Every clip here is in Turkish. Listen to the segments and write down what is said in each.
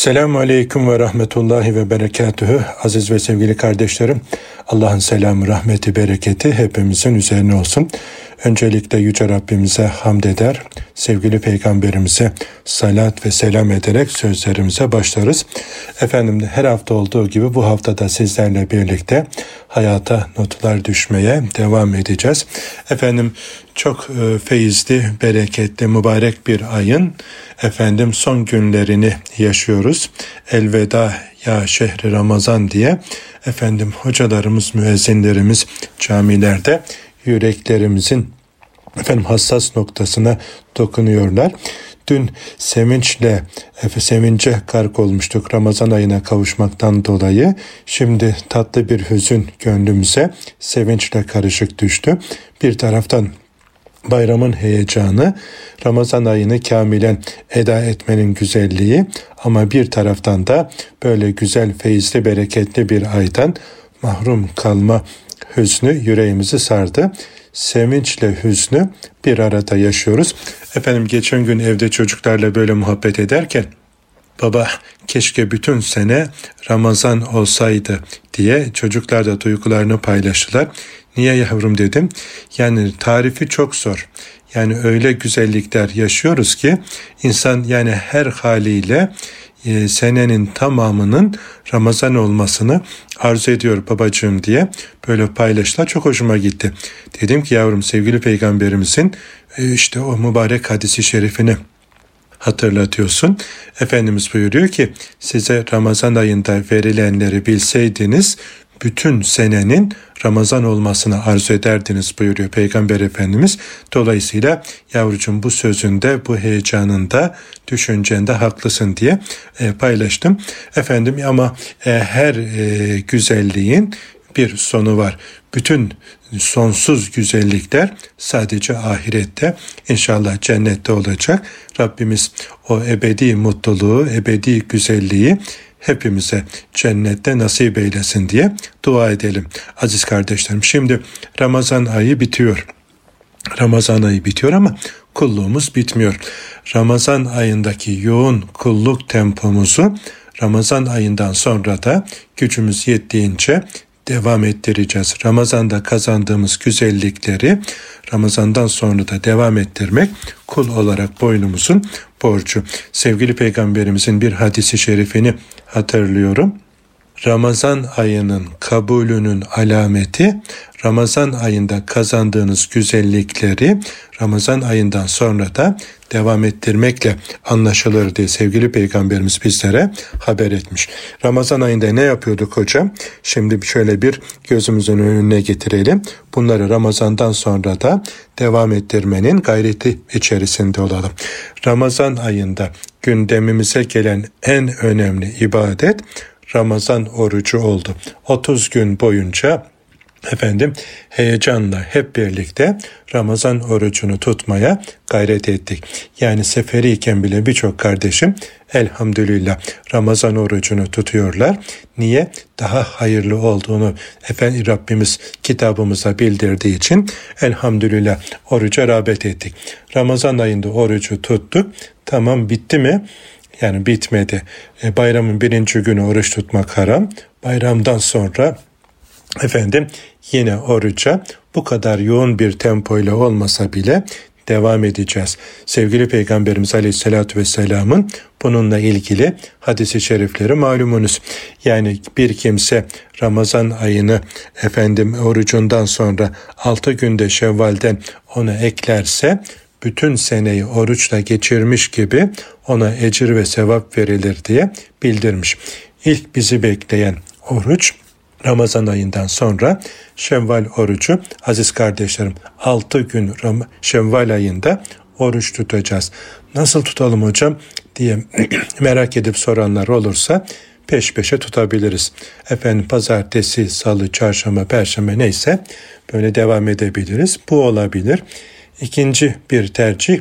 Esselamu Aleyküm ve Rahmetullahi ve Berekatühü. Aziz ve sevgili kardeşlerim, Allah'ın selamı, rahmeti, bereketi hepimizin üzerine olsun. Öncelikle Yüce Rabbimize hamd eder, sevgili Peygamberimize salat ve selam ederek sözlerimize başlarız. Efendim her hafta olduğu gibi bu haftada sizlerle birlikte hayata notlar düşmeye devam edeceğiz. Efendim çok e, feyizli, bereketli, mübarek bir ayın efendim son günlerini yaşıyoruz. Elveda ya şehri Ramazan diye efendim hocalarımız, müezzinlerimiz camilerde yüreklerimizin efendim hassas noktasına dokunuyorlar. Dün sevinçle, sevince kark olmuştuk Ramazan ayına kavuşmaktan dolayı. Şimdi tatlı bir hüzün gönlümüze sevinçle karışık düştü. Bir taraftan bayramın heyecanı, Ramazan ayını kamilen eda etmenin güzelliği ama bir taraftan da böyle güzel, feyizli, bereketli bir aydan mahrum kalma hüznü yüreğimizi sardı. Sevinçle hüznü bir arada yaşıyoruz. Efendim geçen gün evde çocuklarla böyle muhabbet ederken baba keşke bütün sene Ramazan olsaydı diye çocuklar da duygularını paylaştılar. Niye yavrum dedim. Yani tarifi çok zor. Yani öyle güzellikler yaşıyoruz ki insan yani her haliyle e, senenin tamamının Ramazan olmasını arzu ediyor babacığım diye böyle paylaştılar. Çok hoşuma gitti. Dedim ki yavrum sevgili peygamberimizin e, işte o mübarek hadisi şerifini hatırlatıyorsun. Efendimiz buyuruyor ki size Ramazan ayında verilenleri bilseydiniz bütün senenin Ramazan olmasını arzu ederdiniz buyuruyor Peygamber Efendimiz. Dolayısıyla yavrucuğum bu sözünde, bu heyecanında, düşüncende haklısın diye e, paylaştım. Efendim ama e, her e, güzelliğin bir sonu var. Bütün sonsuz güzellikler sadece ahirette inşallah cennette olacak. Rabbimiz o ebedi mutluluğu, ebedi güzelliği hepimize cennette nasip eylesin diye dua edelim aziz kardeşlerim. Şimdi Ramazan ayı bitiyor. Ramazan ayı bitiyor ama kulluğumuz bitmiyor. Ramazan ayındaki yoğun kulluk tempomuzu Ramazan ayından sonra da gücümüz yettiğince devam ettireceğiz. Ramazanda kazandığımız güzellikleri Ramazandan sonra da devam ettirmek kul olarak boynumuzun borcu. Sevgili peygamberimizin bir hadisi şerifini hatırlıyorum. Ramazan ayının kabulünün alameti Ramazan ayında kazandığınız güzellikleri Ramazan ayından sonra da devam ettirmekle anlaşılır diye sevgili peygamberimiz bizlere haber etmiş. Ramazan ayında ne yapıyorduk hocam? Şimdi şöyle bir gözümüzün önüne getirelim. Bunları Ramazandan sonra da devam ettirmenin gayreti içerisinde olalım. Ramazan ayında gündemimize gelen en önemli ibadet Ramazan orucu oldu. 30 gün boyunca efendim heyecanla hep birlikte Ramazan orucunu tutmaya gayret ettik. Yani seferiyken bile birçok kardeşim elhamdülillah Ramazan orucunu tutuyorlar. Niye? Daha hayırlı olduğunu efendim Rabbimiz kitabımıza bildirdiği için elhamdülillah oruca rağbet ettik. Ramazan ayında orucu tuttuk. Tamam bitti mi? Yani bitmedi. E, bayramın birinci günü oruç tutmak haram. Bayramdan sonra efendim yine oruca bu kadar yoğun bir tempoyla olmasa bile devam edeceğiz. Sevgili Peygamberimiz Aleyhisselatü Vesselam'ın bununla ilgili hadisi şerifleri malumunuz. Yani bir kimse Ramazan ayını efendim orucundan sonra 6 günde Şevval'den ona eklerse bütün seneyi oruçla geçirmiş gibi ona ecir ve sevap verilir diye bildirmiş. İlk bizi bekleyen oruç Ramazan ayından sonra Şevval orucu aziz kardeşlerim 6 gün Ram Şevval ayında oruç tutacağız. Nasıl tutalım hocam diye merak edip soranlar olursa peş peşe tutabiliriz. Efendim pazartesi, salı, çarşamba, perşembe neyse böyle devam edebiliriz. Bu olabilir. İkinci bir tercih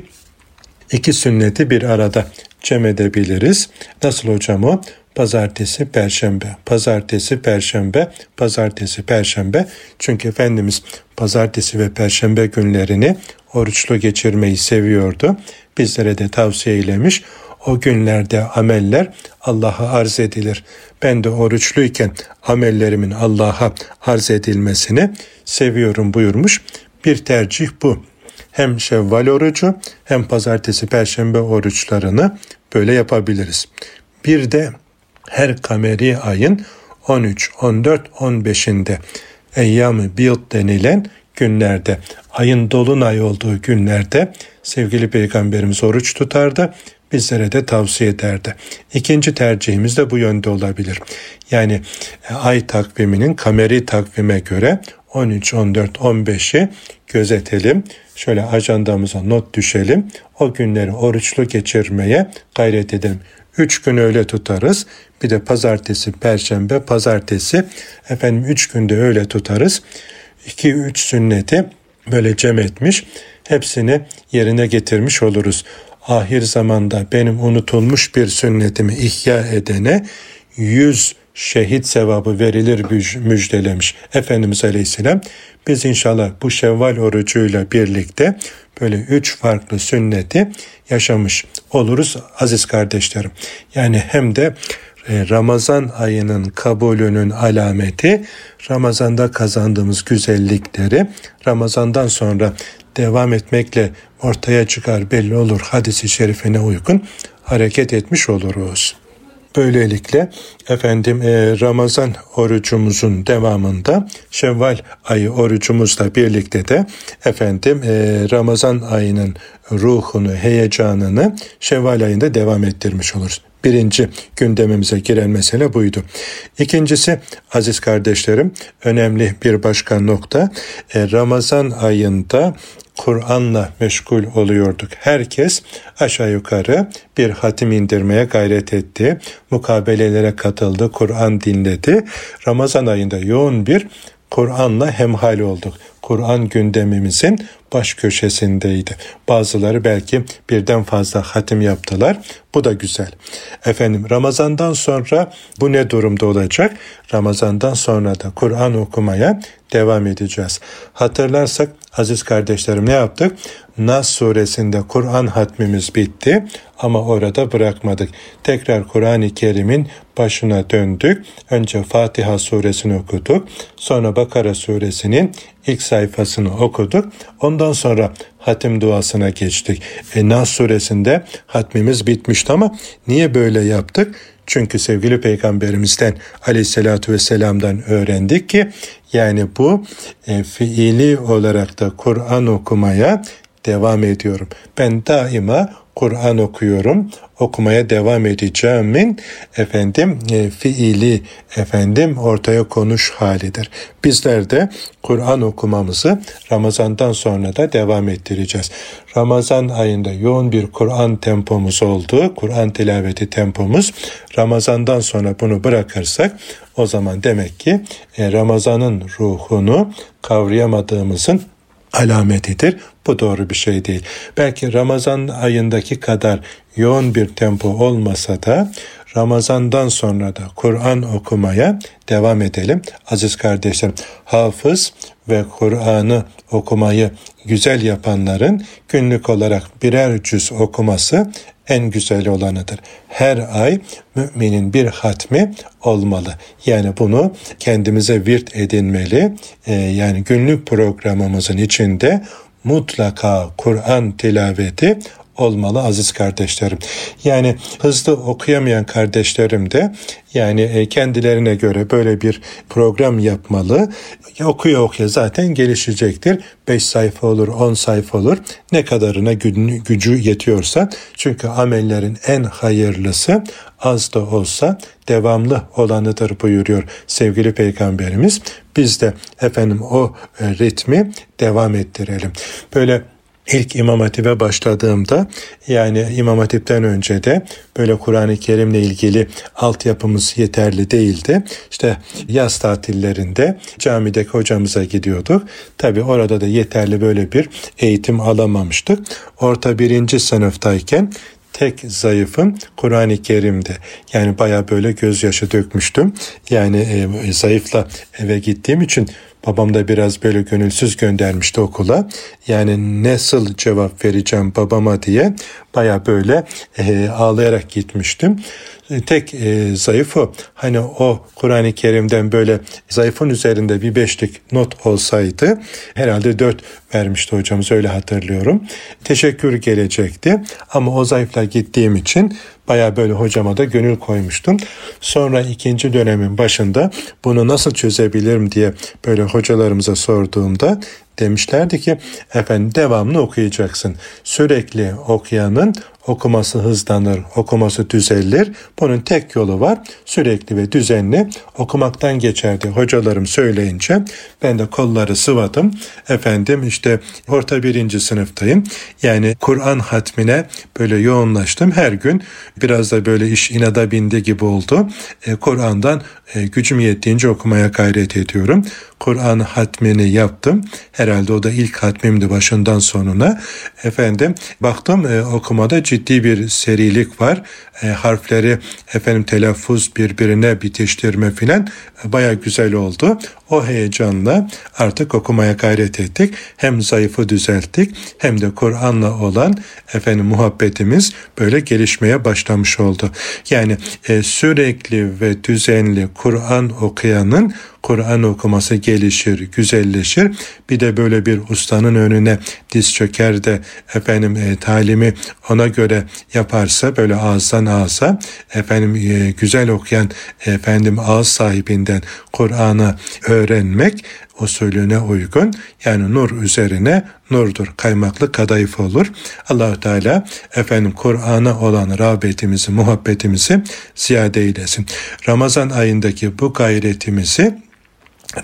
iki sünneti bir arada cem edebiliriz. Nasıl hocam o? Pazartesi, perşembe, pazartesi, perşembe, pazartesi, perşembe. Çünkü Efendimiz pazartesi ve perşembe günlerini oruçlu geçirmeyi seviyordu. Bizlere de tavsiye eylemiş. O günlerde ameller Allah'a arz edilir. Ben de oruçluyken amellerimin Allah'a arz edilmesini seviyorum buyurmuş. Bir tercih bu. Hem Şevval orucu hem pazartesi perşembe oruçlarını böyle yapabiliriz. Bir de her kameri ayın 13, 14, 15'inde Eyyam-ı Biyot denilen günlerde, ayın dolunay olduğu günlerde sevgili peygamberimiz oruç tutardı. Bizlere de tavsiye ederdi. İkinci tercihimiz de bu yönde olabilir. Yani e, ay takviminin kameri takvime göre 13, 14, 15'i gözetelim. Şöyle ajandamıza not düşelim. O günleri oruçlu geçirmeye gayret edelim. Üç gün öyle tutarız. Bir de pazartesi, perşembe, pazartesi. Efendim üç günde öyle tutarız. İki üç sünneti böyle cem etmiş. Hepsini yerine getirmiş oluruz. Ahir zamanda benim unutulmuş bir sünnetimi ihya edene yüz şehit sevabı verilir müjdelemiş Efendimiz Aleyhisselam. Biz inşallah bu Şevval orucuyla birlikte böyle üç farklı sünneti yaşamış oluruz aziz kardeşlerim. Yani hem de e, Ramazan ayının kabulünün alameti Ramazan'da kazandığımız güzellikleri Ramazan'dan sonra devam etmekle ortaya çıkar belli olur hadisi şerifine uygun hareket etmiş oluruz. Böylelikle efendim e, Ramazan orucumuzun devamında Şevval ayı orucumuzla birlikte de efendim e, Ramazan ayının ruhunu, heyecanını Şevval ayında devam ettirmiş oluruz. Birinci gündemimize giren mesele buydu. İkincisi aziz kardeşlerim önemli bir başka nokta e, Ramazan ayında Kur'an'la meşgul oluyorduk. Herkes aşağı yukarı bir hatim indirmeye gayret etti. Mukabelelere katıldı, Kur'an dinledi. Ramazan ayında yoğun bir Kur'an'la hemhal olduk. Kur'an gündemimizin baş köşesindeydi. Bazıları belki birden fazla hatim yaptılar. Bu da güzel. Efendim Ramazan'dan sonra bu ne durumda olacak? Ramazan'dan sonra da Kur'an okumaya devam edeceğiz. Hatırlarsak aziz kardeşlerim ne yaptık? Nas suresinde Kur'an hatmimiz bitti ama orada bırakmadık. Tekrar Kur'an-ı Kerim'in başına döndük. Önce Fatiha suresini okuduk. Sonra Bakara suresinin ilk sayfasını okuduk. Ondan sonra hatim duasına geçtik. E, Nas suresinde hatmimiz bitmişti ama niye böyle yaptık? Çünkü sevgili peygamberimizden aleyhissalatü vesselam'dan öğrendik ki yani bu e, fiili olarak da Kur'an okumaya devam ediyorum. Ben daima Kur'an okuyorum, okumaya devam edeceğimin efendim e, fiili efendim ortaya konuş halidir. Bizler de Kur'an okumamızı Ramazan'dan sonra da devam ettireceğiz. Ramazan ayında yoğun bir Kur'an tempomuz oldu. Kur'an tilaveti tempomuz. Ramazan'dan sonra bunu bırakırsak o zaman demek ki e, Ramazan'ın ruhunu kavrayamadığımızın alametidir. Bu doğru bir şey değil. Belki Ramazan ayındaki kadar yoğun bir tempo olmasa da Ramazandan sonra da Kur'an okumaya devam edelim. Aziz kardeşlerim, hafız ve Kur'an'ı okumayı güzel yapanların günlük olarak birer cüz okuması en güzel olanıdır. Her ay müminin bir hatmi olmalı. Yani bunu kendimize virt edinmeli. Ee, yani günlük programımızın içinde mutlaka Kur'an tilaveti olmalı aziz kardeşlerim. Yani hızlı okuyamayan kardeşlerim de yani e, kendilerine göre böyle bir program yapmalı. Okuya okuya zaten gelişecektir. 5 sayfa olur, 10 sayfa olur. Ne kadarına gücü yetiyorsa. Çünkü amellerin en hayırlısı az da olsa devamlı olanıdır buyuruyor sevgili peygamberimiz. Biz de efendim o e, ritmi devam ettirelim. Böyle İlk İmam Hatip'e başladığımda yani İmam Hatip'ten önce de böyle Kur'an-ı Kerim'le ilgili altyapımız yeterli değildi. İşte yaz tatillerinde camideki hocamıza gidiyorduk. Tabi orada da yeterli böyle bir eğitim alamamıştık. Orta birinci sınıftayken tek zayıfım Kur'an-ı Kerim'de. Yani baya böyle gözyaşı dökmüştüm. Yani e, zayıfla eve gittiğim için Babam da biraz böyle gönülsüz göndermişti okula. Yani nasıl cevap vereceğim babama diye baya böyle e, ağlayarak gitmiştim. E, tek e, zayıfı hani o Kur'an-ı Kerim'den böyle zayıfın üzerinde bir beşlik not olsaydı herhalde dört vermişti hocamız öyle hatırlıyorum. Teşekkür gelecekti ama o zayıfla gittiğim için baya böyle hocama da gönül koymuştum. Sonra ikinci dönemin başında bunu nasıl çözebilirim diye böyle hocalarımıza sorduğumda demişlerdi ki efendim devamlı okuyacaksın. Sürekli okuyanın okuması hızlanır, okuması düzelir. Bunun tek yolu var. Sürekli ve düzenli okumaktan geçerdi. Hocalarım söyleyince ben de kolları sıvadım. Efendim işte orta birinci sınıftayım. Yani Kur'an hatmine böyle yoğunlaştım. Her gün biraz da böyle iş inada bindi gibi oldu. E, Kur'an'dan e, gücüm yettiğince okumaya gayret ediyorum. Kur'an hatmini yaptım. Herhalde o da ilk hatmimdi başından sonuna. Efendim baktım e, okumada ciddi bir serilik var. E, harfleri efendim telaffuz birbirine bitiştirme filan e, baya güzel oldu. O heyecanla artık okumaya gayret ettik. Hem zayıfı düzelttik hem de Kur'an'la olan efendim muhabbetimiz böyle gelişmeye başlamış oldu. Yani e, sürekli ve düzenli Kur'an okuyanın Kur'an okuması gelişir, güzelleşir. Bir de böyle bir ustanın önüne diz çöker de efendim e, talimi ona göre yaparsa böyle ağızdan ağza efendim e, güzel okuyan efendim ağız sahibinden Kur'an'ı öğrenmek usulüne uygun yani nur üzerine nurdur. Kaymaklı kadayıf olur. allah Teala efendim Kur'an'a olan rağbetimizi, muhabbetimizi ziyade eylesin. Ramazan ayındaki bu gayretimizi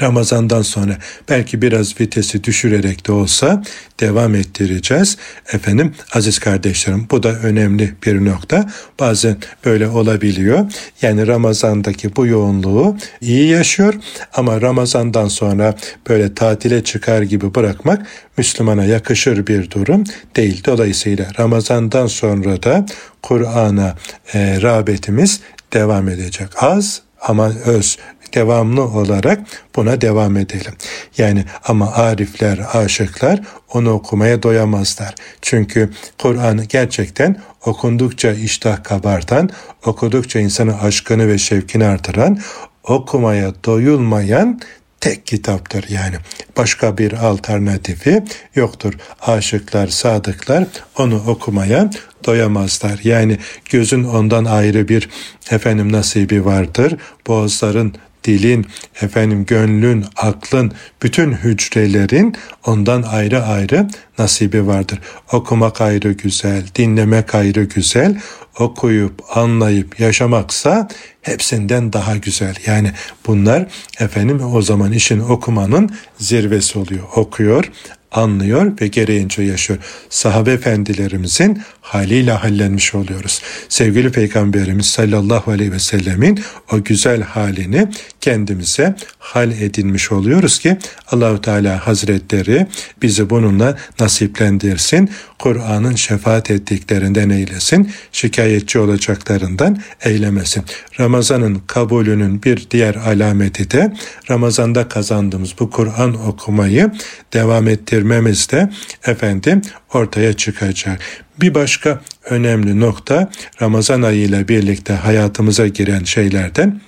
Ramazandan sonra belki biraz vitesi düşürerek de olsa devam ettireceğiz. Efendim aziz kardeşlerim bu da önemli bir nokta. Bazen böyle olabiliyor. Yani Ramazan'daki bu yoğunluğu iyi yaşıyor ama Ramazandan sonra böyle tatile çıkar gibi bırakmak Müslümana yakışır bir durum değil. Dolayısıyla Ramazandan sonra da Kur'an'a e, rağbetimiz devam edecek. Az ama öz devamlı olarak buna devam edelim. Yani ama arifler, aşıklar onu okumaya doyamazlar. Çünkü Kur'an gerçekten okundukça iştah kabartan, okudukça insanın aşkını ve şevkini artıran, okumaya doyulmayan tek kitaptır yani. Başka bir alternatifi yoktur. Aşıklar, sadıklar onu okumaya doyamazlar. Yani gözün ondan ayrı bir efendim nasibi vardır. Boğazların dilin, efendim gönlün, aklın, bütün hücrelerin ondan ayrı ayrı nasibi vardır. Okumak ayrı güzel, dinlemek ayrı güzel, okuyup anlayıp yaşamaksa hepsinden daha güzel. Yani bunlar efendim o zaman işin okumanın zirvesi oluyor. Okuyor, anlıyor ve gereğince yaşıyor. Sahabe efendilerimizin haliyle hallenmiş oluyoruz. Sevgili Peygamberimiz sallallahu aleyhi ve sellemin o güzel halini kendimize hal edinmiş oluyoruz ki Allahu Teala Hazretleri bizi bununla nasiplendirsin. Kur'an'ın şefaat ettiklerinden eylesin. Şikayetçi olacaklarından eylemesin. Ramazan'ın kabulünün bir diğer alameti de Ramazan'da kazandığımız bu Kur'an okumayı devam ettirmemiz de efendim ortaya çıkacak. Bir başka önemli nokta Ramazan ayı ile birlikte hayatımıza giren şeylerden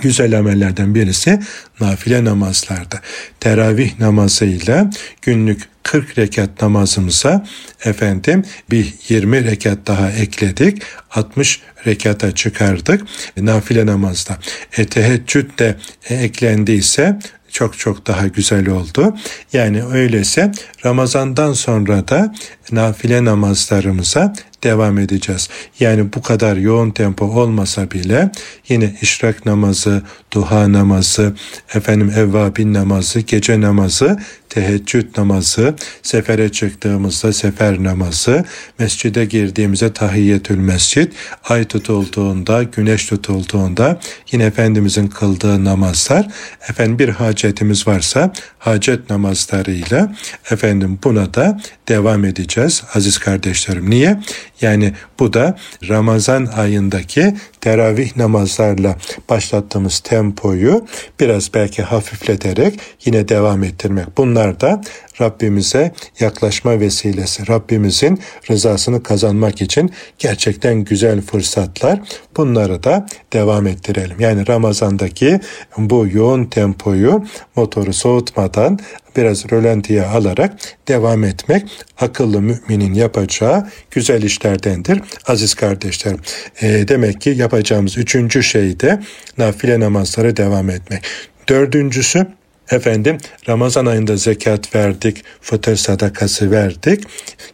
güzel amellerden birisi nafile namazlarda. Teravih namazıyla günlük 40 rekat namazımıza efendim bir 20 rekat daha ekledik. 60 rekata çıkardık nafile namazda. E, teheccüd de eklendiyse çok çok daha güzel oldu. Yani öyleyse Ramazandan sonra da nafile namazlarımıza devam edeceğiz. Yani bu kadar yoğun tempo olmasa bile yine işrak namazı, duha namazı, efendim evvabin namazı, gece namazı, teheccüd namazı, sefere çıktığımızda sefer namazı, mescide girdiğimizde tahiyyetül mescid, ay tutulduğunda, güneş tutulduğunda yine Efendimizin kıldığı namazlar, efendim bir hacetimiz varsa hacet namazlarıyla efendim buna da devam edeceğiz aziz kardeşlerim. Niye? Yani bu da Ramazan ayındaki teravih namazlarla başlattığımız tempoyu biraz belki hafifleterek yine devam ettirmek. Bunlar da Rabbimize yaklaşma vesilesi, Rabbimizin rızasını kazanmak için gerçekten güzel fırsatlar. Bunları da devam ettirelim. Yani Ramazan'daki bu yoğun tempoyu motoru soğutmadan biraz rölantiye alarak devam etmek akıllı müminin yapacağı güzel işlerdendir. Aziz kardeşlerim, e, demek ki yapacağımız üçüncü şey de nafile namazları devam etmek. Dördüncüsü Efendim Ramazan ayında zekat verdik, fıtır sadakası verdik,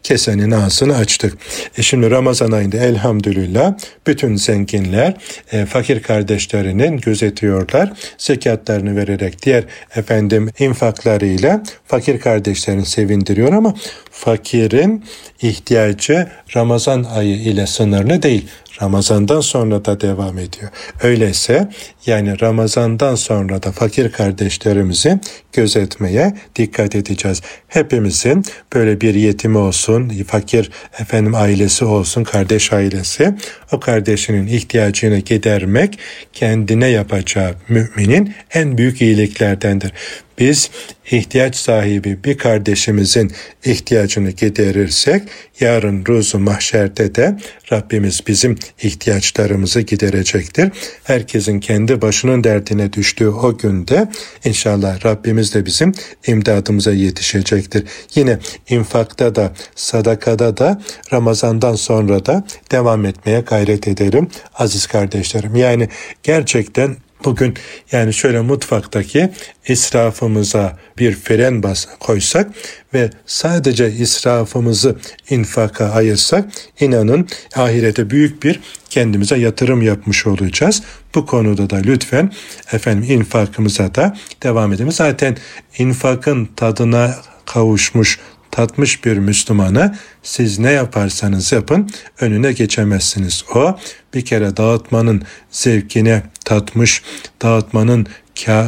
kesenin ağzını açtık. E şimdi Ramazan ayında elhamdülillah bütün zenginler e, fakir kardeşlerinin gözetiyorlar. Zekatlarını vererek diğer efendim infaklarıyla fakir kardeşlerini sevindiriyor ama fakirin ihtiyacı Ramazan ayı ile sınırlı değil. Ramazandan sonra da devam ediyor. Öyleyse yani Ramazandan sonra da fakir kardeşlerimizi gözetmeye dikkat edeceğiz. Hepimizin böyle bir yetimi olsun, fakir efendim ailesi olsun, kardeş ailesi o kardeşinin ihtiyacını gidermek kendine yapacağı müminin en büyük iyiliklerdendir. Biz ihtiyaç sahibi bir kardeşimizin ihtiyacını giderirsek yarın ruzu mahşerde de Rabbimiz bizim ihtiyaçlarımızı giderecektir. Herkesin kendi başının derdine düştüğü o günde inşallah Rabbimiz de bizim imdadımıza yetişecektir. Yine infakta da sadakada da Ramazandan sonra da devam etmeye gayret ederim aziz kardeşlerim. Yani gerçekten Bugün yani şöyle mutfaktaki israfımıza bir fren bas koysak ve sadece israfımızı infaka ayırsak inanın ahirete büyük bir kendimize yatırım yapmış olacağız. Bu konuda da lütfen efendim infakımıza da devam edelim. Zaten infakın tadına kavuşmuş tatmış bir Müslümana siz ne yaparsanız yapın önüne geçemezsiniz. O bir kere dağıtmanın zevkine tatmış, dağıtmanın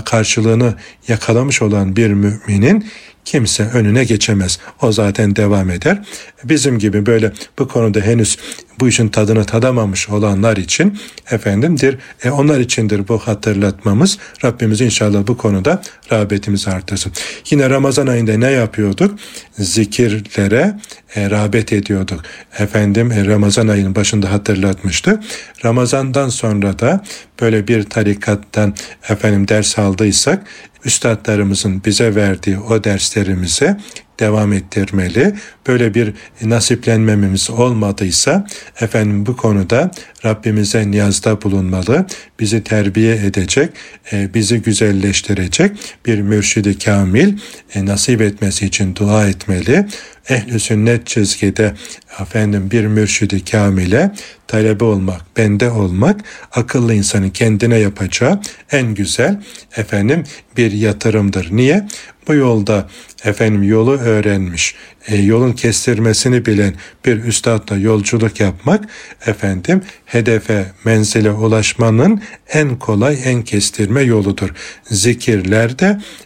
karşılığını yakalamış olan bir müminin kimse önüne geçemez. O zaten devam eder. Bizim gibi böyle bu konuda henüz bu işin tadını tadamamış olanlar için efendimdir. E onlar içindir bu hatırlatmamız. Rabbimiz inşallah bu konuda rağbetimizi artırsın. Yine Ramazan ayında ne yapıyorduk? Zikirlere e, rağbet ediyorduk. Efendim e, Ramazan ayının başında hatırlatmıştı. Ramazandan sonra da böyle bir tarikattan efendim ders aldıysak üstadlarımızın bize verdiği o derslerimize devam ettirmeli. Böyle bir nasiplenmememiz olmadıysa efendim bu konuda Rabbimize niyazda bulunmalı. Bizi terbiye edecek, e, bizi güzelleştirecek bir mürşidi kamil e, nasip etmesi için dua etmeli. Ehli sünnet çizgide efendim bir mürşidi kamile talebe olmak, bende olmak akıllı insanın kendine yapacağı en güzel efendim bir yatırımdır. Niye? Bu yolda efendim yolu öğrenmiş, e, yolun kestirmesini bilen bir üstadla yolculuk yapmak efendim hedefe, menzile ulaşmanın en kolay, en kestirme yoludur. Zikirler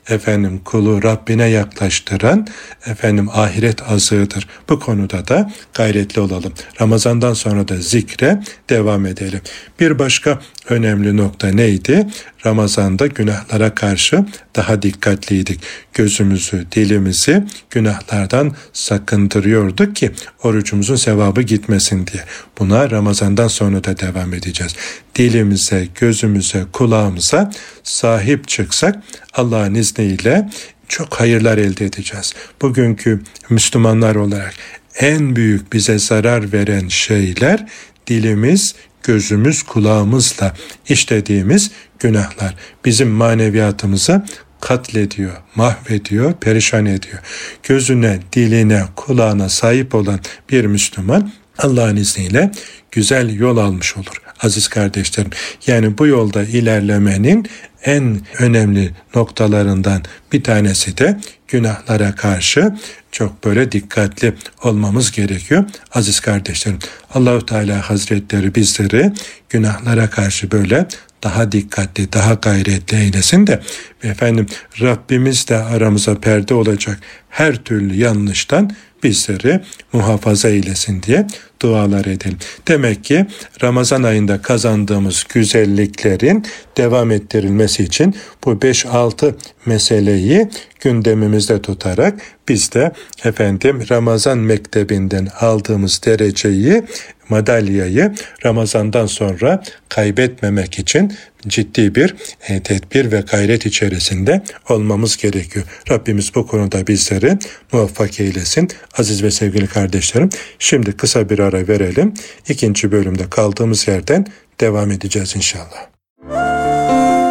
efendim kulu Rabbine yaklaştıran efendim ahiret azığıdır. Bu konuda da gayretli olalım. Ramazandan sonra da zikre devam edelim. Bir başka önemli nokta neydi? Ramazanda günahlara karşı daha dikkatliydik. Gözümüzü, dilimizi günahlardan sakındırıyorduk ki orucumuzun sevabı gitmesin diye. Buna Ramazandan sonra da devam edeceğiz. Dilimize, gözümüze, kulağımıza sahip çıksak Allah'ın izniyle çok hayırlar elde edeceğiz. Bugünkü Müslümanlar olarak en büyük bize zarar veren şeyler dilimiz, gözümüz, kulağımızla işlediğimiz günahlar. Bizim maneviyatımızı katlediyor, mahvediyor, perişan ediyor. Gözüne, diline, kulağına sahip olan bir Müslüman Allah'ın izniyle güzel yol almış olur aziz kardeşlerim. Yani bu yolda ilerlemenin en önemli noktalarından bir tanesi de günahlara karşı çok böyle dikkatli olmamız gerekiyor aziz kardeşlerim. Allahu Teala Hazretleri bizleri günahlara karşı böyle daha dikkatli, daha gayretli eylesin de efendim Rabbimiz de aramıza perde olacak her türlü yanlıştan bizleri muhafaza eylesin diye dualar edelim. Demek ki Ramazan ayında kazandığımız güzelliklerin devam ettirilmesi için bu 5-6 meseleyi gündemimizde tutarak biz de efendim Ramazan mektebinden aldığımız dereceyi madalyayı Ramazan'dan sonra kaybetmemek için ciddi bir e, tedbir ve gayret içerisinde olmamız gerekiyor. Rabbimiz bu konuda bizleri muvaffak eylesin. Aziz ve sevgili kardeşlerim şimdi kısa bir ara verelim. İkinci bölümde kaldığımız yerden devam edeceğiz inşallah.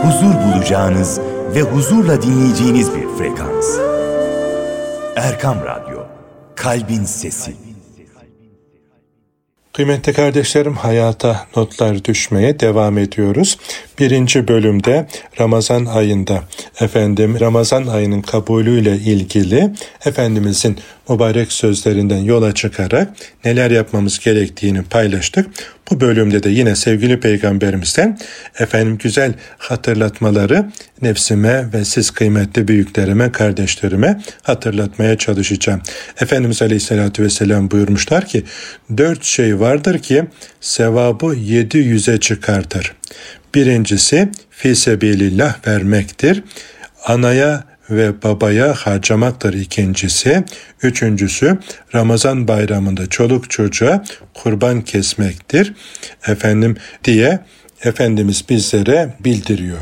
Huzur bulacağınız ve huzurla dinleyeceğiniz bir frekans. Erkam Radyo, Kalbin Sesi. Kıymetli kardeşlerim hayata notlar düşmeye devam ediyoruz. Birinci bölümde Ramazan ayında efendim Ramazan ayının kabulüyle ilgili Efendimizin mübarek sözlerinden yola çıkarak neler yapmamız gerektiğini paylaştık. Bu bölümde de yine sevgili peygamberimizden efendim güzel hatırlatmaları nefsime ve siz kıymetli büyüklerime, kardeşlerime hatırlatmaya çalışacağım. Efendimiz Aleyhisselatü Vesselam buyurmuşlar ki dört şey vardır ki sevabı yedi yüze çıkartır. Birincisi fi sebilillah vermektir. Anaya ve babaya harcamaktır ikincisi. Üçüncüsü Ramazan bayramında çoluk çocuğa kurban kesmektir. Efendim diye Efendimiz bizlere bildiriyor.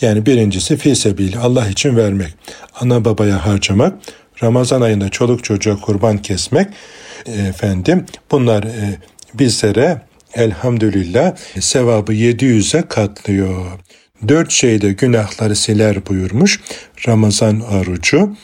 Yani birincisi fi sebil Allah için vermek. Ana babaya harcamak. Ramazan ayında çoluk çocuğa kurban kesmek. Efendim bunlar e, bizlere elhamdülillah sevabı 700'e katlıyor. Dört şeyde günahları siler buyurmuş. Ramazan orucu,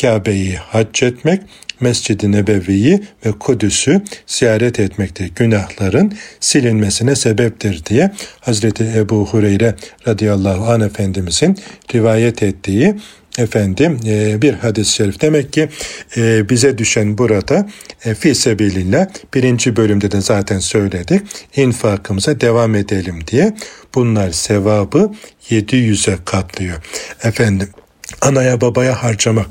Kabe'yi hac etmek, Mescid-i Nebevi'yi ve Kudüs'ü ziyaret etmekte günahların silinmesine sebeptir diye Hazreti Ebu Hureyre radıyallahu anh Efendimizin rivayet ettiği efendim e, bir hadis-i şerif. Demek ki e, bize düşen burada e, fi sebilillah birinci bölümde de zaten söyledik. infakımıza devam edelim diye. Bunlar sevabı 700'e katlıyor. Efendim anaya babaya harcamak.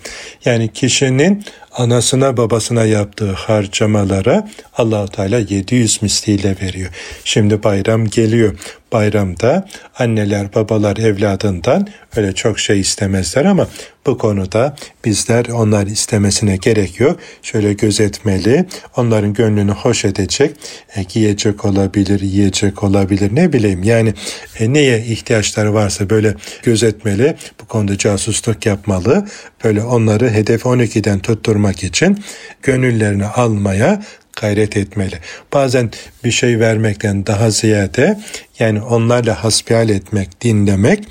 Yani kişinin anasına babasına yaptığı harcamalara Allahu Teala 700 misliyle veriyor. Şimdi bayram geliyor. Bayramda anneler babalar evladından öyle çok şey istemezler ama bu konuda bizler onlar istemesine gerek yok. Şöyle gözetmeli, onların gönlünü hoş edecek, e, giyecek olabilir, yiyecek olabilir ne bileyim. Yani e, neye ihtiyaçları varsa böyle gözetmeli, bu konuda casusluk yapmalı. Böyle onları hedef 12'den tutturmak için gönüllerini almaya gayret etmeli. Bazen bir şey vermekten daha ziyade yani onlarla hasbihal etmek, dinlemek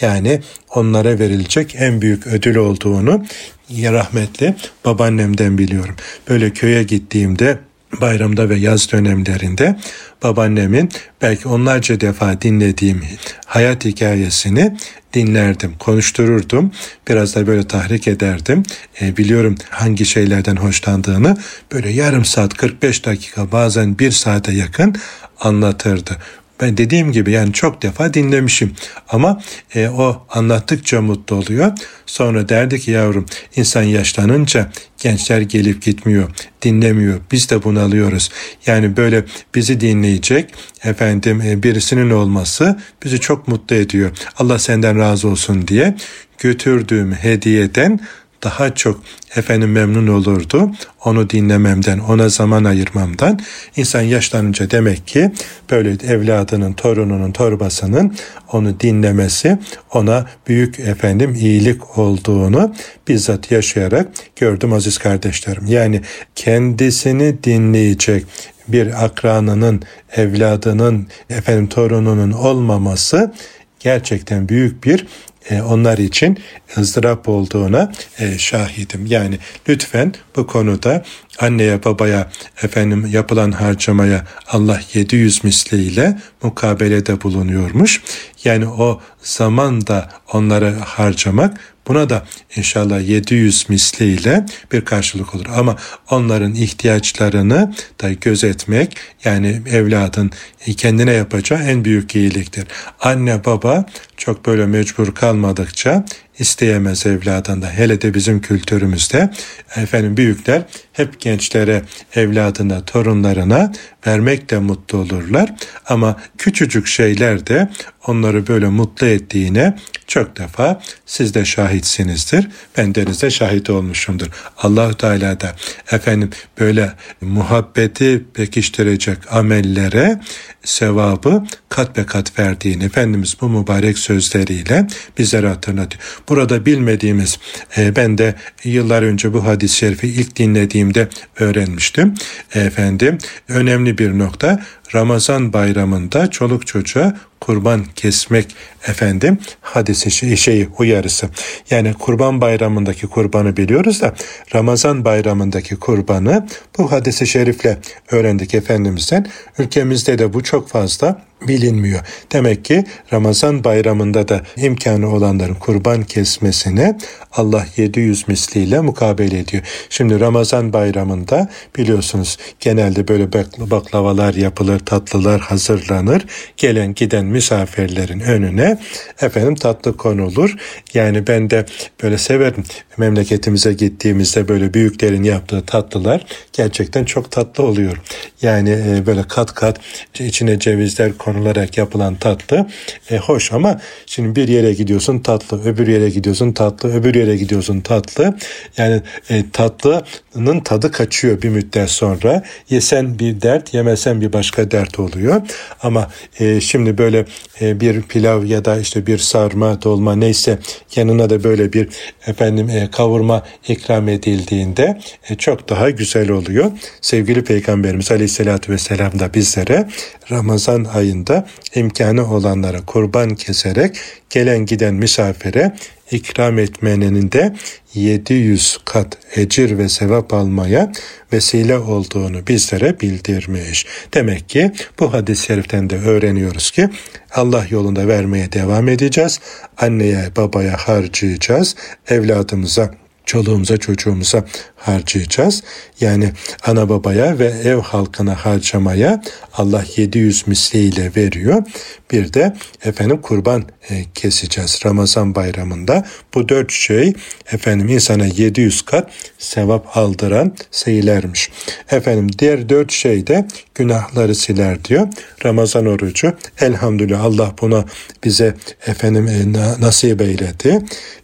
yani onlara verilecek en büyük ödül olduğunu rahmetli babaannemden biliyorum. Böyle köye gittiğimde bayramda ve yaz dönemlerinde babaannemin belki onlarca defa dinlediğim hayat hikayesini dinlerdim, konuştururdum. Biraz da böyle tahrik ederdim. E, biliyorum hangi şeylerden hoşlandığını. Böyle yarım saat, 45 dakika bazen bir saate yakın anlatırdı. Ben dediğim gibi yani çok defa dinlemişim ama e, o anlattıkça mutlu oluyor. Sonra derdi ki yavrum insan yaşlanınca gençler gelip gitmiyor, dinlemiyor. Biz de bunalıyoruz. Yani böyle bizi dinleyecek efendim e, birisinin olması bizi çok mutlu ediyor. Allah senden razı olsun diye götürdüğüm hediyeden daha çok efendim memnun olurdu. Onu dinlememden, ona zaman ayırmamdan. İnsan yaşlanınca demek ki böyle evladının, torununun, torbasının onu dinlemesi ona büyük efendim iyilik olduğunu bizzat yaşayarak gördüm aziz kardeşlerim. Yani kendisini dinleyecek bir akranının, evladının, efendim torununun olmaması gerçekten büyük bir onlar için ızdırap olduğuna e, şahidim. Yani lütfen bu konuda anneye babaya efendim yapılan harcamaya Allah 700 misliyle mukabelede bulunuyormuş. Yani o zaman da onları harcamak Buna da inşallah 700 misliyle bir karşılık olur. Ama onların ihtiyaçlarını da gözetmek yani evladın kendine yapacağı en büyük iyiliktir. Anne baba çok böyle mecbur kalmadıkça isteyemez evladında. Hele de bizim kültürümüzde efendim büyükler hep gençlere, evladına, torunlarına vermekle mutlu olurlar. Ama küçücük şeyler de onları böyle mutlu ettiğine çok defa siz de şahitsinizdir. Ben denize şahit olmuşumdur. allah Teala da efendim böyle muhabbeti pekiştirecek amellere sevabı kat be kat verdiğini Efendimiz bu mübarek sözleriyle bizlere hatırlatıyor. Burada bilmediğimiz e, ben de yıllar önce bu hadis-i şerifi ilk dinlediğimde öğrenmiştim. Efendim önemli bir nokta Ramazan bayramında çoluk çocuğa kurban kesmek efendim hadisi şey, şeyi uyarısı. Yani kurban bayramındaki kurbanı biliyoruz da Ramazan bayramındaki kurbanı bu hadisi şerifle öğrendik Efendimiz'den. Ülkemizde de bu çok fazla bilinmiyor. Demek ki Ramazan bayramında da imkanı olanların kurban kesmesine Allah 700 misliyle mukabele ediyor. Şimdi Ramazan bayramında biliyorsunuz genelde böyle baklavalar yapılır, tatlılar hazırlanır. Gelen giden misafirlerin önüne efendim tatlı konulur. Yani ben de böyle severim memleketimize gittiğimizde böyle büyüklerin yaptığı tatlılar gerçekten çok tatlı oluyor. Yani e, böyle kat kat içine cevizler konularak yapılan tatlı e, hoş ama şimdi bir yere gidiyorsun tatlı, öbür yere gidiyorsun tatlı, öbür yere gidiyorsun tatlı. Yani e, tatlının tadı kaçıyor bir müddet sonra. Yesen bir dert, yemesen bir başka dert oluyor. Ama e, şimdi böyle e, bir pilav ya da işte bir sarma, dolma neyse yanına da böyle bir efendim e, kavurma ikram edildiğinde e, çok daha güzel oluyor. Sevgili Peygamberimiz Aleyhisselatü Vesselam da bizlere Ramazan ayında imkanı olanlara kurban keserek gelen giden misafire ikram etmenin de 700 kat ecir ve sevap almaya vesile olduğunu bizlere bildirmiş. Demek ki bu hadis-i şeriften de öğreniyoruz ki Allah yolunda vermeye devam edeceğiz. Anneye babaya harcayacağız. Evladımıza çoluğumuza çocuğumuza harcayacağız. Yani ana babaya ve ev halkına harcamaya Allah 700 misliyle veriyor. Bir de efendim kurban e, keseceğiz Ramazan bayramında. Bu dört şey efendim insana 700 kat sevap aldıran şeylermiş. Efendim diğer dört şey de günahları siler diyor. Ramazan orucu elhamdülillah Allah buna bize efendim e, nasip eyledi.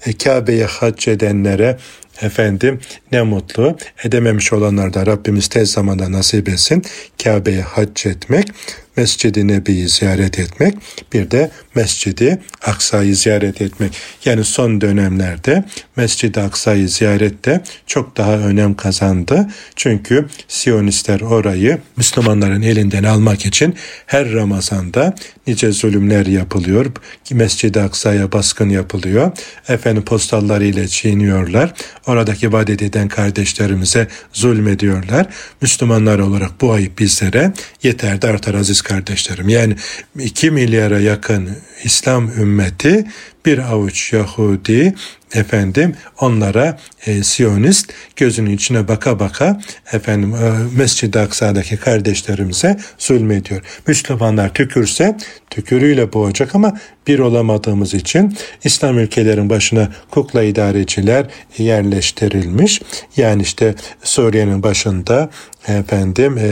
E, Kabe'ye hac edenlere efendim ne mutlu. Edememiş olanlar da Rabbimiz tez zamanda nasip etsin. Kabe'ye hac etmek Mescid-i Nebi'yi ziyaret etmek, bir de Mescid-i Aksa'yı ziyaret etmek. Yani son dönemlerde Mescid-i Aksa'yı ziyarette çok daha önem kazandı. Çünkü Siyonistler orayı Müslümanların elinden almak için her Ramazan'da nice zulümler yapılıyor. Mescid-i Aksa'ya baskın yapılıyor. Efendim postallarıyla çiğniyorlar. Oradaki ibadet eden kardeşlerimize zulmediyorlar. Müslümanlar olarak bu ayıp bizlere yeter de artar aziz kardeşlerim. Yani 2 milyara yakın İslam ümmeti bir avuç Yahudi efendim onlara e, Siyonist gözünün içine baka baka efendim e, Mescid-i Aksa'daki kardeşlerimize zulmediyor. Müslümanlar tükürse tükürüyle boğacak ama bir olamadığımız için İslam ülkelerin başına kukla idareciler yerleştirilmiş. Yani işte Suriye'nin başında efendim e,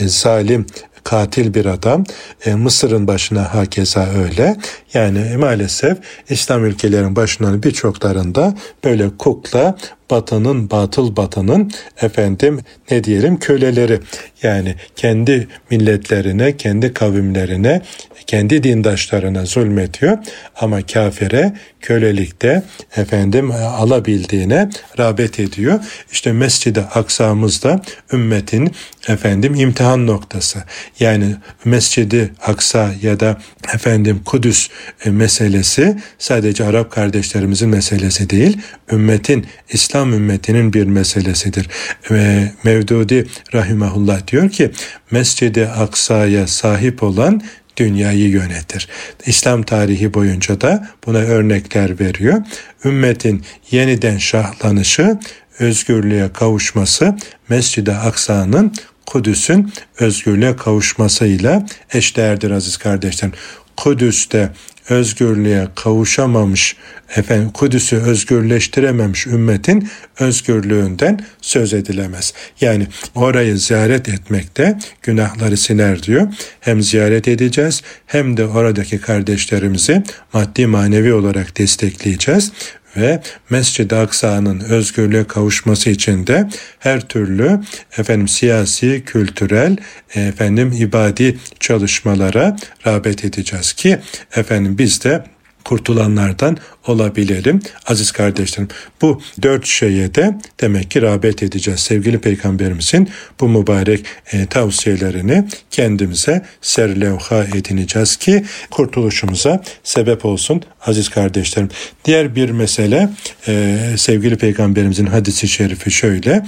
e, zalim katil bir adam. E, Mısır'ın başına hakeza öyle. Yani maalesef İslam ülkelerin başına birçoklarında böyle kukla batının, batıl batının efendim ne diyelim köleleri. Yani kendi milletlerine, kendi kavimlerine, kendi dindaşlarına zulmetiyor ama kafire kölelikte efendim alabildiğine rağbet ediyor. İşte Mescid-i Aksa'mızda ümmetin efendim imtihan noktası. Yani Mescid-i Aksa ya da efendim Kudüs e, meselesi sadece Arap kardeşlerimizin meselesi değil, ümmetin, İslam ümmetinin bir meselesidir. Ve Mevdudi Rahimahullah diyor ki, Mescid-i Aksa'ya sahip olan dünyayı yönetir. İslam tarihi boyunca da buna örnekler veriyor. Ümmetin yeniden şahlanışı, özgürlüğe kavuşması Mescid-i Aksa'nın Kudüs'ün özgürlüğe kavuşmasıyla eşdeğerdir aziz kardeşlerim. Kudüs'te özgürlüğe kavuşamamış, efendim Kudüs'ü özgürleştirememiş ümmetin özgürlüğünden söz edilemez. Yani orayı ziyaret etmekte günahları siler diyor. Hem ziyaret edeceğiz hem de oradaki kardeşlerimizi maddi manevi olarak destekleyeceğiz ve Mescid-i Aksa'nın özgürlüğe kavuşması için de her türlü efendim siyasi, kültürel, efendim ibadi çalışmalara rağbet edeceğiz ki efendim biz de kurtulanlardan olabilelim. Aziz kardeşlerim bu dört şeye de demek ki rağbet edeceğiz. Sevgili Peygamberimizin bu mübarek e, tavsiyelerini kendimize serlevha edineceğiz ki kurtuluşumuza sebep olsun aziz kardeşlerim. Diğer bir mesele e, sevgili Peygamberimizin hadisi şerifi şöyle.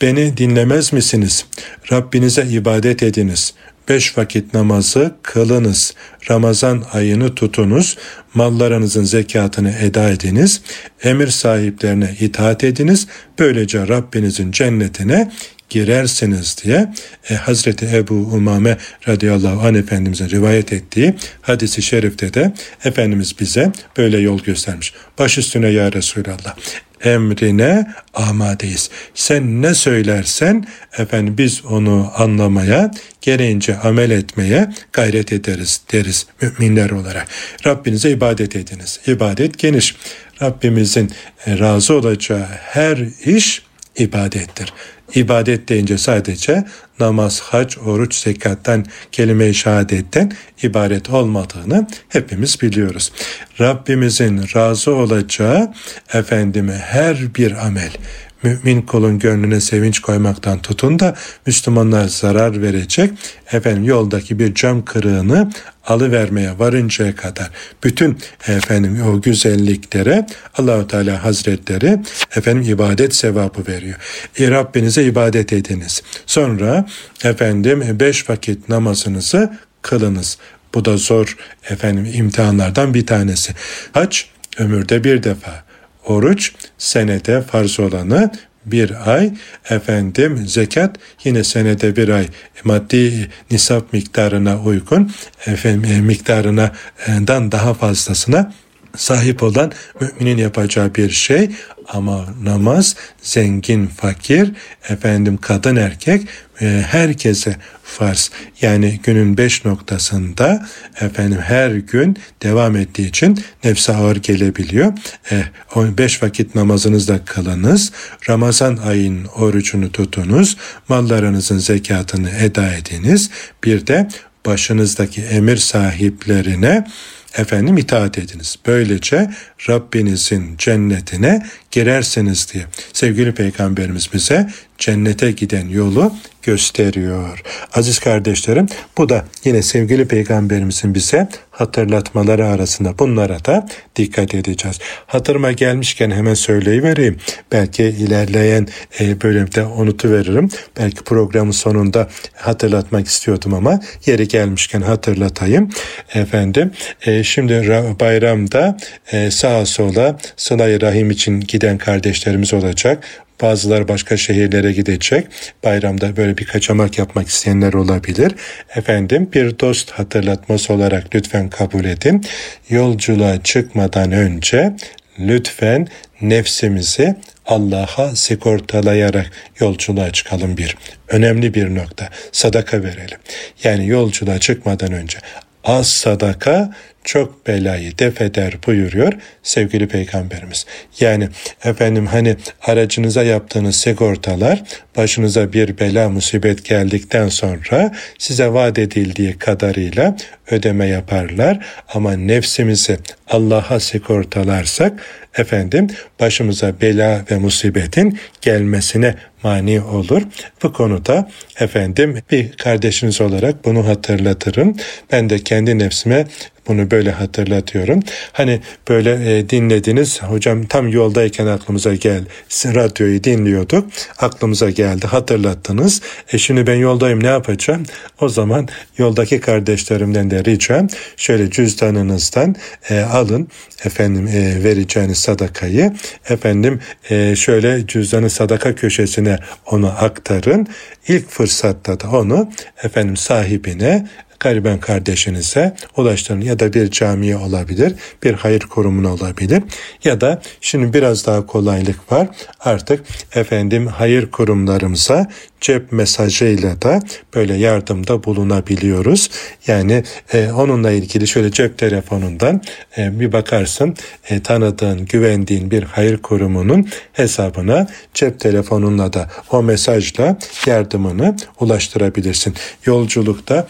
Beni dinlemez misiniz? Rabbinize ibadet ediniz beş vakit namazı kılınız. Ramazan ayını tutunuz. Mallarınızın zekatını eda ediniz. Emir sahiplerine itaat ediniz. Böylece Rabbinizin cennetine girersiniz diye e, Hazreti Ebu Umame radıyallahu anh Efendimiz'in rivayet ettiği hadisi şerifte de Efendimiz bize böyle yol göstermiş. Baş üstüne ya Resulallah emrine amadeyiz. Sen ne söylersen efendim biz onu anlamaya, gereğince amel etmeye gayret ederiz deriz müminler olarak. Rabbinize ibadet ediniz. İbadet geniş. Rabbimizin e, razı olacağı her iş ibadettir. İbadet deyince sadece namaz, hac, oruç, zekattan, kelime-i şehadetten ibaret olmadığını hepimiz biliyoruz. Rabbimizin razı olacağı efendime her bir amel, mümin kulun gönlüne sevinç koymaktan tutun da Müslümanlar zarar verecek efendim yoldaki bir cam kırığını alıvermeye varıncaya kadar bütün efendim o güzelliklere Allahu Teala Hazretleri efendim ibadet sevabı veriyor. E, Rabbinize ibadet ediniz. Sonra efendim beş vakit namazınızı kılınız. Bu da zor efendim imtihanlardan bir tanesi. Hac ömürde bir defa. Oruç senede farz olanı bir ay efendim zekat yine senede bir ay. Maddi nisap miktarına uygun efendim e, miktarından daha fazlasına sahip olan müminin yapacağı bir şey ama namaz zengin fakir efendim kadın erkek e, herkese farz. Yani günün beş noktasında efendim her gün devam ettiği için nefse ağır gelebiliyor. E, beş vakit namazınızda kılınız. Ramazan ayın orucunu tutunuz. Mallarınızın zekatını eda ediniz. Bir de başınızdaki emir sahiplerine efendim itaat ediniz. Böylece Rabbinizin cennetine girersiniz diye. Sevgili Peygamberimiz bize cennete giden yolu gösteriyor. Aziz kardeşlerim bu da yine sevgili peygamberimizin bize hatırlatmaları arasında bunlara da dikkat edeceğiz. Hatırıma gelmişken hemen söyleyivereyim. Belki ilerleyen e, bölümde unutuveririm. Belki programın sonunda hatırlatmak istiyordum ama yeri gelmişken hatırlatayım. Efendim e, şimdi bayramda e, sağa sola sıla rahim için giden kardeşlerimiz olacak. Bazıları başka şehirlere gidecek. Bayramda böyle bir kaçamak yapmak isteyenler olabilir. Efendim bir dost hatırlatması olarak lütfen kabul edin. Yolculuğa çıkmadan önce lütfen nefsimizi Allah'a sigortalayarak yolculuğa çıkalım bir. Önemli bir nokta. Sadaka verelim. Yani yolculuğa çıkmadan önce az sadaka çok belayı def eder buyuruyor sevgili peygamberimiz. Yani efendim hani aracınıza yaptığınız sigortalar başınıza bir bela musibet geldikten sonra size vaat edildiği kadarıyla ödeme yaparlar ama nefsimizi Allah'a sigortalarsak efendim başımıza bela ve musibetin gelmesine mani olur. Bu konuda efendim bir kardeşiniz olarak bunu hatırlatırım. Ben de kendi nefsime bunu böyle hatırlatıyorum. Hani böyle e, dinlediniz hocam tam yoldayken aklımıza gel radyoyu dinliyorduk aklımıza geldi hatırlattınız. E şimdi ben yoldayım ne yapacağım? O zaman yoldaki kardeşlerimden de ricam şöyle cüzdanınızdan e, alın efendim e, vereceğiniz sadakayı efendim e, şöyle cüzdanı sadaka köşesine onu aktarın. İlk fırsatta da onu efendim sahibine gariben kardeşinize ulaştırın ya da bir camiye olabilir, bir hayır kurumuna olabilir ya da şimdi biraz daha kolaylık var. Artık efendim hayır kurumlarımıza cep mesajıyla da böyle yardımda bulunabiliyoruz. Yani e, onunla ilgili şöyle cep telefonundan e, bir bakarsın e, tanıdığın, güvendiğin bir hayır kurumunun hesabına cep telefonunla da o mesajla yardımını ulaştırabilirsin. Yolculukta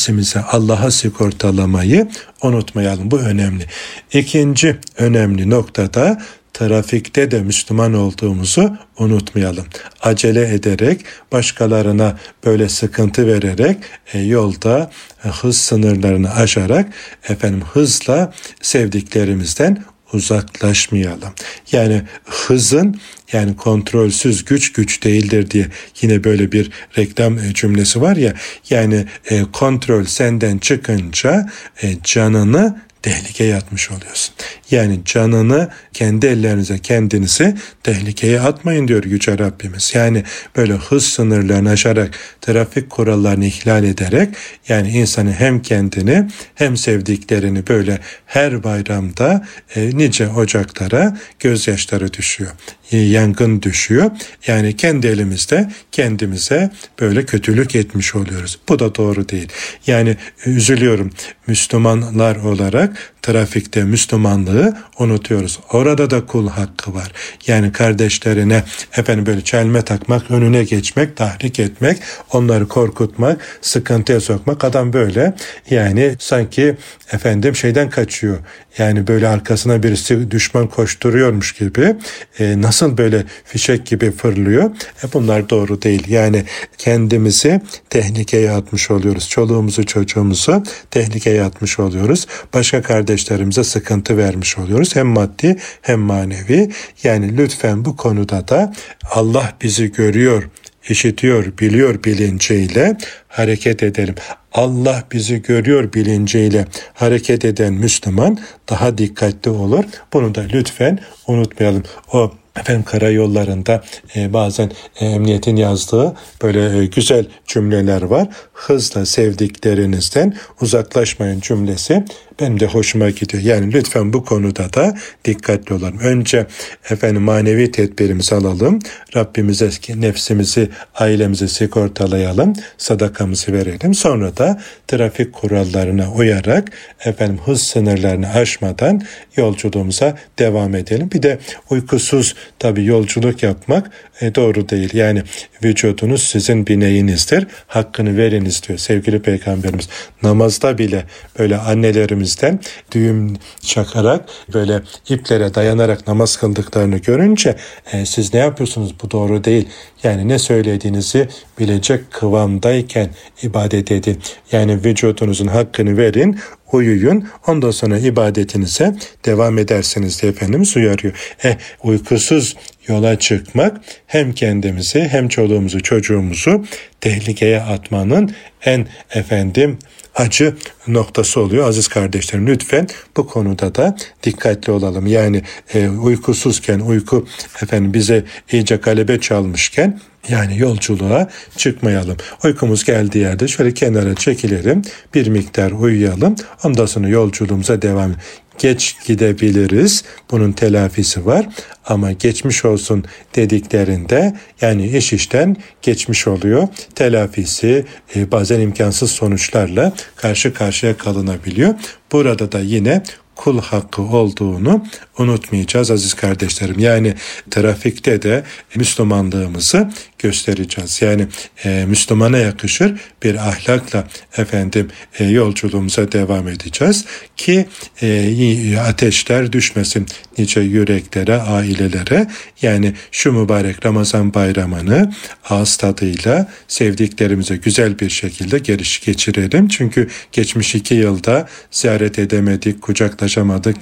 nefsimize Allah'a sigortalamayı unutmayalım. Bu önemli. İkinci önemli noktada trafikte de Müslüman olduğumuzu unutmayalım. Acele ederek başkalarına böyle sıkıntı vererek e, yolda e, hız sınırlarını aşarak efendim hızla sevdiklerimizden uzaklaşmayalım. Yani hızın yani kontrolsüz güç güç değildir diye yine böyle bir reklam e, cümlesi var ya yani e, kontrol senden çıkınca e, canını tehlikeye atmış oluyorsun. Yani canını kendi ellerinize kendinizi tehlikeye atmayın diyor Yüce Rabbimiz. Yani böyle hız sınırlarını aşarak trafik kurallarını ihlal ederek yani insanı hem kendini hem sevdiklerini böyle her bayramda e, nice ocaklara gözyaşları düşüyor. E, yangın düşüyor. Yani kendi elimizde kendimize böyle kötülük etmiş oluyoruz. Bu da doğru değil. Yani üzülüyorum Müslümanlar olarak trafikte Müslümanlığı unutuyoruz. Orada da kul hakkı var. Yani kardeşlerine efendim böyle çelme takmak, önüne geçmek, tahrik etmek, onları korkutmak, sıkıntıya sokmak. Adam böyle yani sanki efendim şeyden kaçıyor. Yani böyle arkasına birisi düşman koşturuyormuş gibi e, nasıl böyle fişek gibi fırlıyor. E bunlar doğru değil. Yani kendimizi tehlikeye atmış oluyoruz. Çoluğumuzu çocuğumuzu tehlikeye atmış oluyoruz. Başka kardeşlerimize sıkıntı vermiş oluyoruz. Hem maddi hem manevi. Yani lütfen bu konuda da Allah bizi görüyor işitiyor, biliyor bilinciyle hareket edelim. Allah bizi görüyor bilinciyle hareket eden Müslüman daha dikkatli olur. Bunu da lütfen unutmayalım. O efendim karayollarında e, bazen e, emniyetin yazdığı böyle e, güzel cümleler var. Hızla sevdiklerinizden uzaklaşmayın cümlesi benim de hoşuma gidiyor. Yani lütfen bu konuda da dikkatli olalım. Önce efendim manevi tedbirimizi alalım. Rabbimize nefsimizi, ailemizi sigortalayalım. Sadakamızı verelim. Sonra da trafik kurallarına uyarak efendim hız sınırlarını aşmadan yolculuğumuza devam edelim. Bir de uykusuz tabii yolculuk yapmak e, doğru değil. Yani vücudunuz sizin bineğinizdir. Hakkını veriniz diyor sevgili peygamberimiz. Namazda bile böyle annelerimizden düğüm çakarak böyle iplere dayanarak namaz kıldıklarını görünce e, siz ne yapıyorsunuz bu doğru değil. Yani ne söylediğinizi bilecek kıvamdayken ibadet edin. Yani vücudunuzun hakkını verin, uyuyun. Ondan sonra ibadetinize devam edersiniz diye Efendimiz uyarıyor. E, uykusuz yola çıkmak hem kendimizi hem çoluğumuzu çocuğumuzu tehlikeye atmanın en efendim acı noktası oluyor. Aziz kardeşlerim lütfen bu konuda da dikkatli olalım. Yani e, uykusuzken uyku efendim bize iyice galebe çalmışken yani yolculuğa çıkmayalım. Uykumuz geldiği yerde şöyle kenara çekilelim. Bir miktar uyuyalım. Ondan sonra yolculuğumuza devam geç gidebiliriz. Bunun telafisi var ama geçmiş olsun dediklerinde yani iş işten geçmiş oluyor. Telafisi e, bazen imkansız sonuçlarla karşı karşıya kalınabiliyor. Burada da yine kul hakkı olduğunu unutmayacağız aziz kardeşlerim. Yani trafikte de Müslümanlığımızı göstereceğiz. Yani e, Müslümana yakışır bir ahlakla efendim e, yolculuğumuza devam edeceğiz ki e, ateşler düşmesin nice yüreklere, ailelere. Yani şu mübarek Ramazan bayramını ağız tadıyla sevdiklerimize güzel bir şekilde geriş geçirelim. Çünkü geçmiş iki yılda ziyaret edemedik, kucaklaşamadık,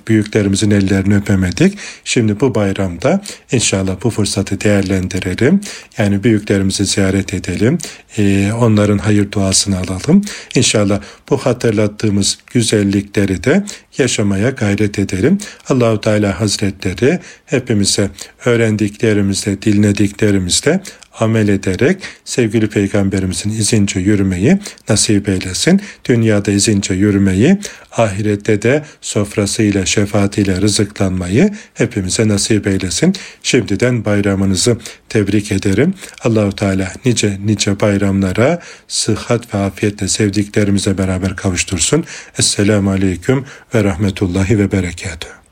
büyüklerimizin ellerini öpemedik. Şimdi bu bayramda inşallah bu fırsatı değerlendirelim. Yani büyüklerimizi ziyaret edelim. Ee, onların hayır duasını alalım. İnşallah bu hatırlattığımız güzellikleri de yaşamaya gayret edelim. Allahu Teala Hazretleri hepimize öğrendiklerimizde, dinlediklerimizde amel ederek sevgili peygamberimizin izince yürümeyi nasip eylesin. Dünyada izince yürümeyi, ahirette de sofrasıyla, şefaatiyle rızıklanmayı hepimize nasip eylesin. Şimdiden bayramınızı tebrik ederim. Allahu Teala nice nice bayramlara sıhhat ve afiyetle sevdiklerimize beraber kavuştursun. Esselamu Aleyküm ve Rahmetullahi ve Berekatuhu.